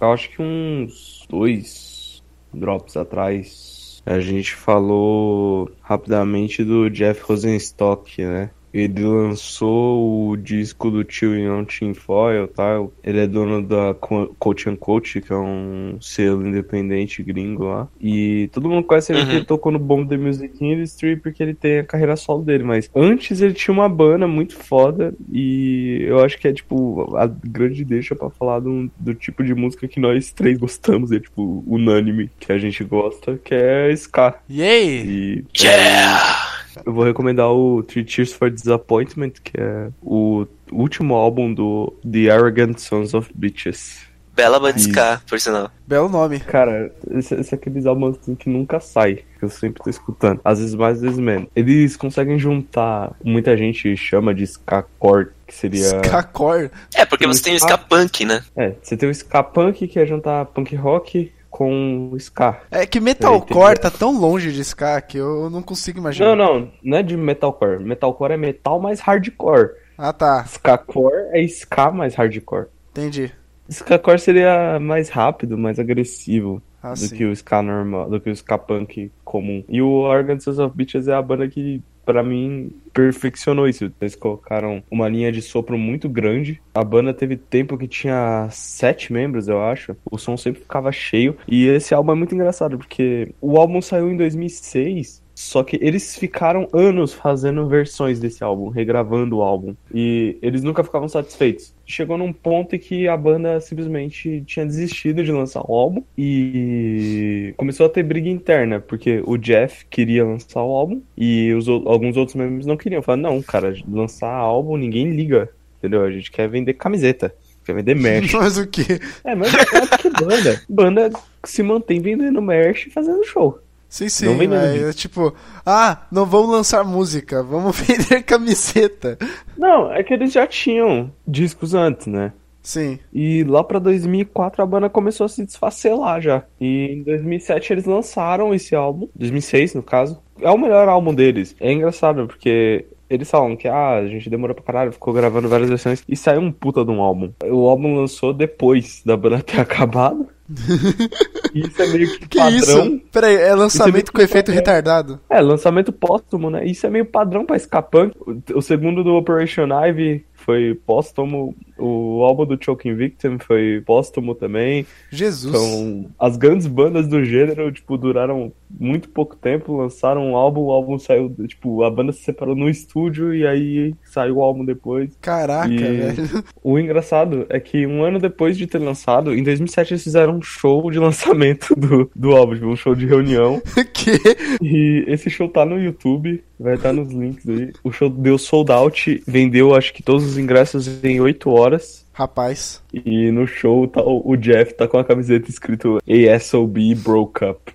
Eu acho que uns dois drops atrás a gente falou rapidamente do Jeff Rosenstock, né? Ele lançou o disco do Tio Young Tin Foil, tá? Ele é dono da Coach and Coach, que é um selo independente gringo lá. E todo mundo conhece ele uhum. porque ele tocou no Bomb The Music Industry porque ele tem a carreira solo dele. Mas antes ele tinha uma banda muito foda e eu acho que é, tipo, a grande deixa para falar do, do tipo de música que nós três gostamos, é, tipo, unânime, que a gente gosta, que é Ska. Yay! E, yeah! É, eu vou recomendar o Three Cheers for Disappointment, que é o último álbum do The Arrogant Sons of Bitches. Bela banda por sinal. Belo nome. Cara, esse, esse é aqueles álbuns assim, que nunca sai, que eu sempre tô escutando. Às vezes mais, às vezes menos. Eles conseguem juntar, muita gente chama de ska core, que seria... Ska core? É, porque você tem o ska punk, né? É, você tem o ska punk, que é juntar punk rock, com ska. É que metalcore tá tão longe de ska que eu não consigo imaginar. Não, não, não é de metalcore. Metalcore é metal mais hardcore. Ah, tá. Ska-core é ska mais hardcore. Entendi. Ska-core seria mais rápido, mais agressivo ah, do sim. que o ska normal, do que o ska punk comum. E o Organs of Bitches é a banda que para mim, perfeccionou isso. Eles colocaram uma linha de sopro muito grande. A banda teve tempo que tinha sete membros, eu acho. O som sempre ficava cheio. E esse álbum é muito engraçado, porque o álbum saiu em 2006 só que eles ficaram anos fazendo versões desse álbum, regravando o álbum. E eles nunca ficavam satisfeitos. Chegou num ponto em que a banda simplesmente tinha desistido de lançar o álbum e começou a ter briga interna, porque o Jeff queria lançar o álbum e os, alguns outros membros não queriam. Falaram, não, cara, lançar álbum ninguém liga, entendeu? A gente quer vender camiseta. Quer vender merch. Mas o quê? É, mas é que banda. Banda se mantém vendendo merch e fazendo show. Sim, sim, não é, tipo, ah, não vamos lançar música, vamos vender camiseta. Não, é que eles já tinham discos antes, né? Sim. E lá pra 2004 a banda começou a se desfacelar já. E em 2007 eles lançaram esse álbum, 2006 no caso. É o melhor álbum deles. É engraçado porque eles falam que ah, a gente demorou pra caralho, ficou gravando várias versões e saiu um puta de um álbum. O álbum lançou depois da banda ter acabado. isso é meio que, que padrão. Isso? Peraí, é lançamento é com efeito retardado? É, lançamento póstumo, né? Isso é meio padrão pra escapar. O segundo do Operation Ivy foi póstumo. O álbum do Choking Victim foi póstumo também. Jesus. Então, as grandes bandas do gênero, tipo, duraram muito pouco tempo, lançaram um álbum, o álbum saiu, tipo, a banda se separou no estúdio e aí saiu o álbum depois. Caraca, e velho. O engraçado é que um ano depois de ter lançado, em 2007 eles fizeram um show de lançamento do, do álbum, tipo, um show de reunião. que? E esse show tá no YouTube, vai estar nos links aí. O show deu sold out, vendeu acho que todos os ingressos em 8 horas. Rapaz. E no show tá, o Jeff tá com a camiseta escrito ASOB Broke Up.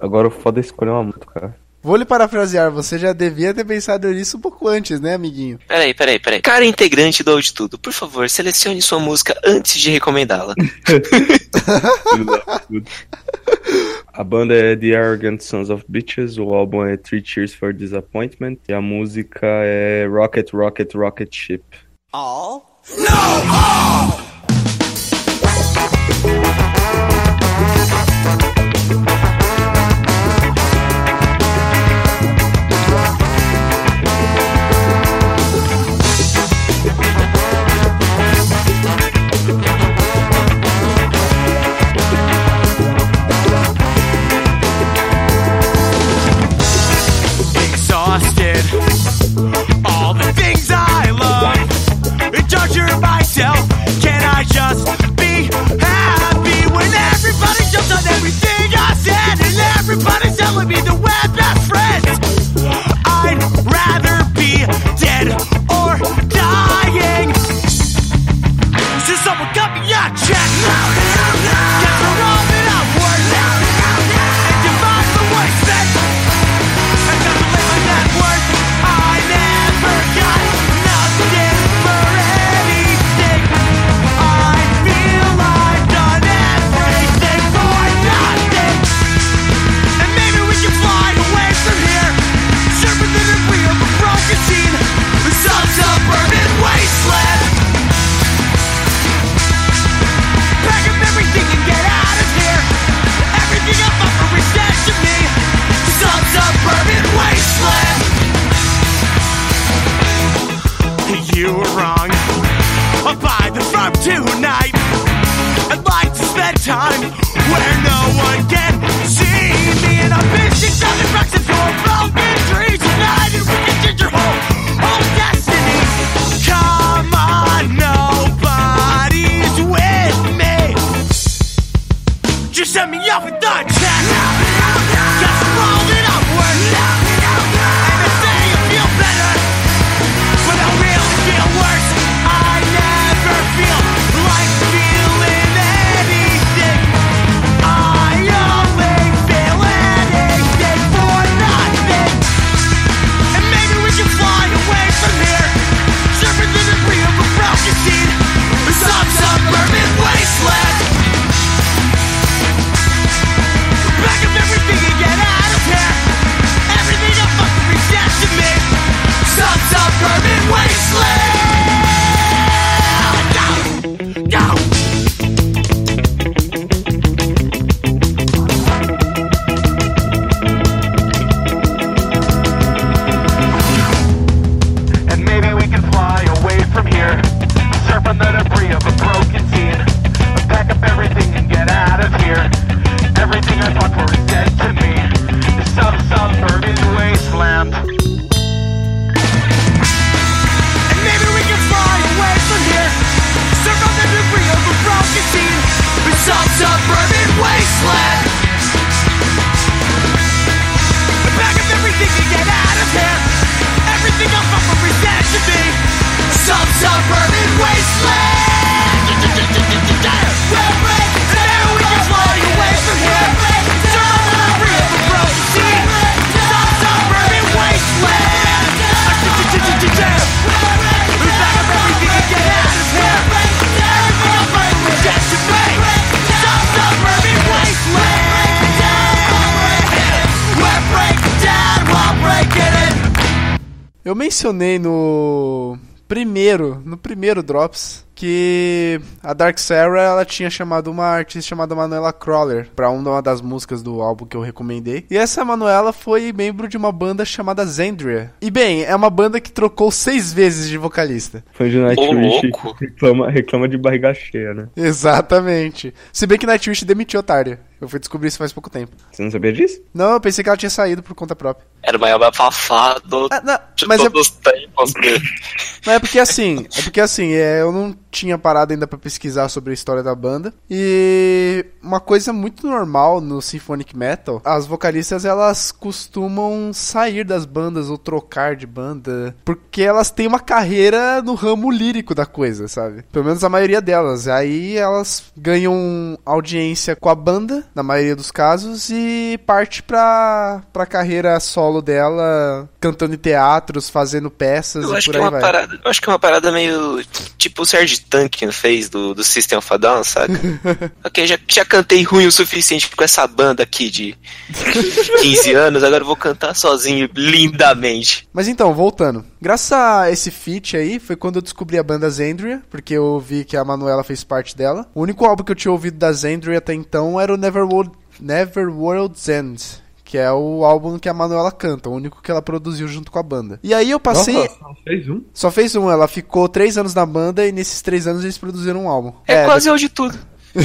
Agora o foda é escolher uma moto, cara. Vou lhe parafrasear, você já devia ter pensado nisso um pouco antes, né, amiguinho? Peraí, peraí, peraí. Cara integrante do Aude Tudo, por favor, selecione sua música antes de recomendá-la. a banda é The Arrogant Sons of Bitches, o álbum é Three Cheers for Disappointment e a música é Rocket, Rocket, Rocket Ship. All? No! All! 证明要。Eu mencionei no primeiro, no primeiro Drops, que a Dark Sarah ela tinha chamado uma artista chamada Manuela Crawler pra uma das músicas do álbum que eu recomendei. E essa Manuela foi membro de uma banda chamada Zandria. E bem, é uma banda que trocou seis vezes de vocalista. Fã de Nightwish louco. reclama, reclama de barriga cheia, né? Exatamente. Se bem que Nightwish demitiu a Tarja. Eu fui descobrir isso faz pouco tempo. Você não sabia disso? Não, eu pensei que ela tinha saído por conta própria. Era o maior abafado Ah, não, de mas é, todos os tempos. né? Mas é porque assim, é porque assim, é, eu não tinha parado ainda pra pesquisar sobre a história da banda. E uma coisa muito normal no symphonic metal, as vocalistas elas costumam sair das bandas ou trocar de banda, porque elas têm uma carreira no ramo lírico da coisa, sabe? Pelo menos a maioria delas. Aí elas ganham audiência com a banda, na maioria dos casos, e parte pra, pra carreira solo dela, cantando em teatros, fazendo peças Eu e acho por que é aí uma vai. parada. Eu acho que é uma parada meio. Tipo o Serge Tankian fez do, do System of a Down, sabe? ok, já, já cantei ruim o suficiente com essa banda aqui de 15 anos, agora eu vou cantar sozinho lindamente. Mas então, voltando. Graças a esse feat aí, foi quando eu descobri a banda Zandria, porque eu vi que a Manuela fez parte dela. O único álbum que eu tinha ouvido da Zandria até então era o Neverworld, Neverworld's End. Que é o álbum que a Manuela canta, o único que ela produziu junto com a banda. E aí eu passei. Nossa, só fez um? Só fez um, ela ficou três anos na banda e nesses três anos eles produziram um álbum. É, quase hoje tudo.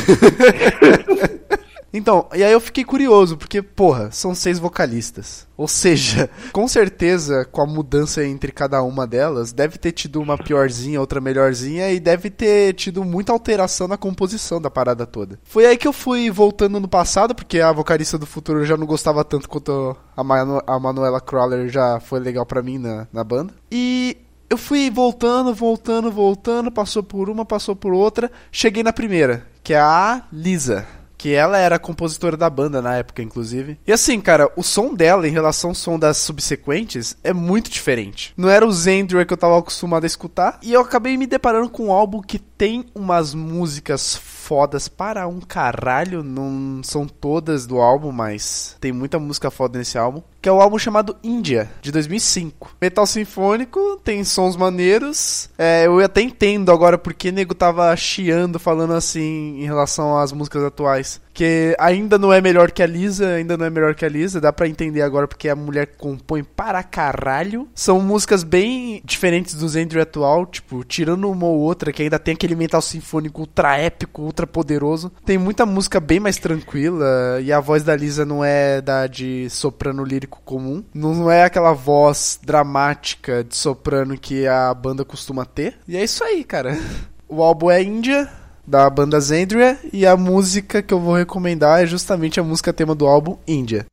Então, e aí eu fiquei curioso, porque, porra, são seis vocalistas. Ou seja, com certeza, com a mudança entre cada uma delas, deve ter tido uma piorzinha, outra melhorzinha, e deve ter tido muita alteração na composição da parada toda. Foi aí que eu fui voltando no passado, porque a vocalista do futuro já não gostava tanto quanto a, Manu a Manuela Crawler já foi legal pra mim na, na banda. E eu fui voltando, voltando, voltando, passou por uma, passou por outra, cheguei na primeira, que é a Lisa. Que ela era compositora da banda na época, inclusive. E assim, cara, o som dela em relação ao som das subsequentes é muito diferente. Não era o Zendria que eu tava acostumado a escutar. E eu acabei me deparando com um álbum que tem umas músicas fodas para um caralho. Não são todas do álbum, mas tem muita música foda nesse álbum. Que é o álbum chamado India, de 2005. Metal sinfônico, tem sons maneiros. É, eu até entendo agora porque nego tava chiando falando assim em relação às músicas atuais. Que ainda não é melhor que a Lisa, ainda não é melhor que a Lisa. Dá pra entender agora porque a mulher compõe para caralho. São músicas bem diferentes do Zendry atual, tipo, tirando uma ou outra, que ainda tem aquele metal sinfônico ultra épico, ultra poderoso. Tem muita música bem mais tranquila, e a voz da Lisa não é da de soprano lírico comum. Não é aquela voz dramática de soprano que a banda costuma ter. E é isso aí, cara. O álbum é Índia, da banda Zendria e a música que eu vou recomendar é justamente a música tema do álbum Índia.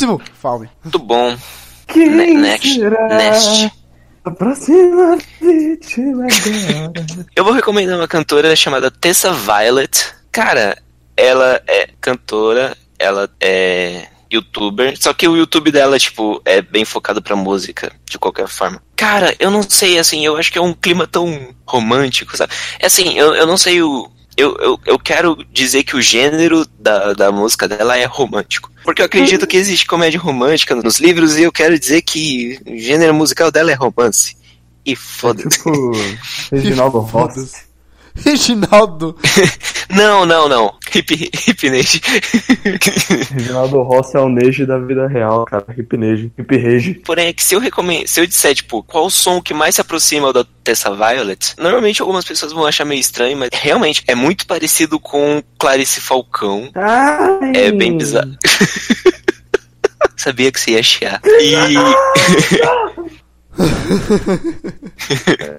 Próximo! Falme. Muito bom. Quem Ne- Next. será Next. a próxima vítima? Eu vou recomendar uma cantora chamada Tessa Violet. Cara, ela é cantora, ela é youtuber, só que o YouTube dela, tipo, é bem focado pra música, de qualquer forma. Cara, eu não sei, assim, eu acho que é um clima tão romântico, sabe? É assim, eu, eu não sei o. Eu, eu, eu quero dizer que o gênero da, da música dela é romântico. Porque eu acredito que existe comédia romântica nos livros e eu quero dizer que o gênero musical dela é romance. E foda-se. tipo, Reginaldo Rossi. Reginaldo. Não, não, não. Hip, hip Nation. Reginaldo Rossi é o Neji da vida real, cara. Hip Rege. Porém, é que se eu recomendo, se eu disser, tipo, qual o som que mais se aproxima ao da Tessa Violet, normalmente algumas pessoas vão achar meio estranho, mas realmente é muito parecido com Clarice Falcão. Ai. É bem bizarro. Sabia que você ia chiar. E.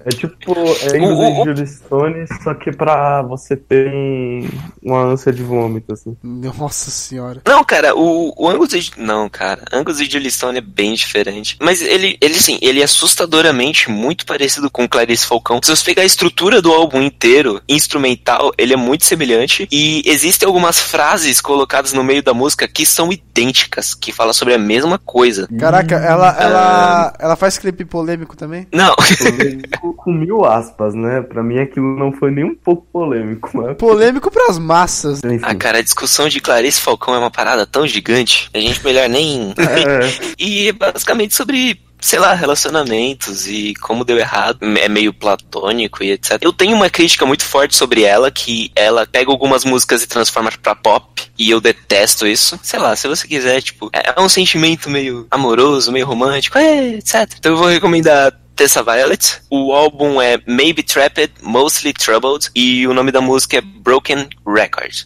É tipo, é Ingrid Stone, só que pra você ter um- uma ânsia de vômito, assim. Nossa senhora. Não, cara, o, o Angus e... Não, cara, Angus e Julie Stone é bem diferente. Mas ele, ele, assim, ele é assustadoramente muito parecido com Clarice Falcão. Se você pegar a estrutura do álbum inteiro, instrumental, ele é muito semelhante. E existem algumas frases colocadas no meio da música que são idênticas, que falam sobre a mesma coisa. Caraca, ela, ela, ela faz clipe polêmico também? Não, Polêmico com mil aspas, né? Pra mim aquilo não foi nem um pouco polêmico, mas... Polêmico pras massas. Enfim. ah, cara, a discussão de Clarice Falcão é uma parada tão gigante, a gente melhor nem... É, E é basicamente sobre, sei lá, relacionamentos e como deu errado. É meio platônico e etc. Eu tenho uma crítica muito forte sobre ela, que ela pega algumas músicas e transforma pra pop. E eu detesto isso. Sei lá, se você quiser, tipo, é um sentimento meio amoroso, meio romântico, é, etc. Então eu vou recomendar Tessa Violet. O álbum é Maybe Trapped, Mostly Troubled. E o nome da música é Broken Record.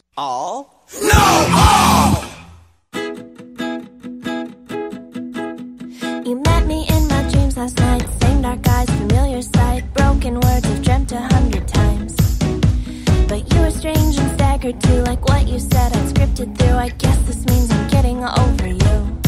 You dark eyes, familiar sight. Broken words I've dreamt a hundred times. But you were strange and staggered too. Like what you said, I'd scripted through. I guess this means I'm getting over you.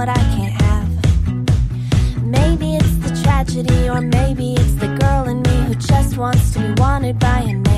What I can't have. Maybe it's the tragedy, or maybe it's the girl in me who just wants to be wanted by a man.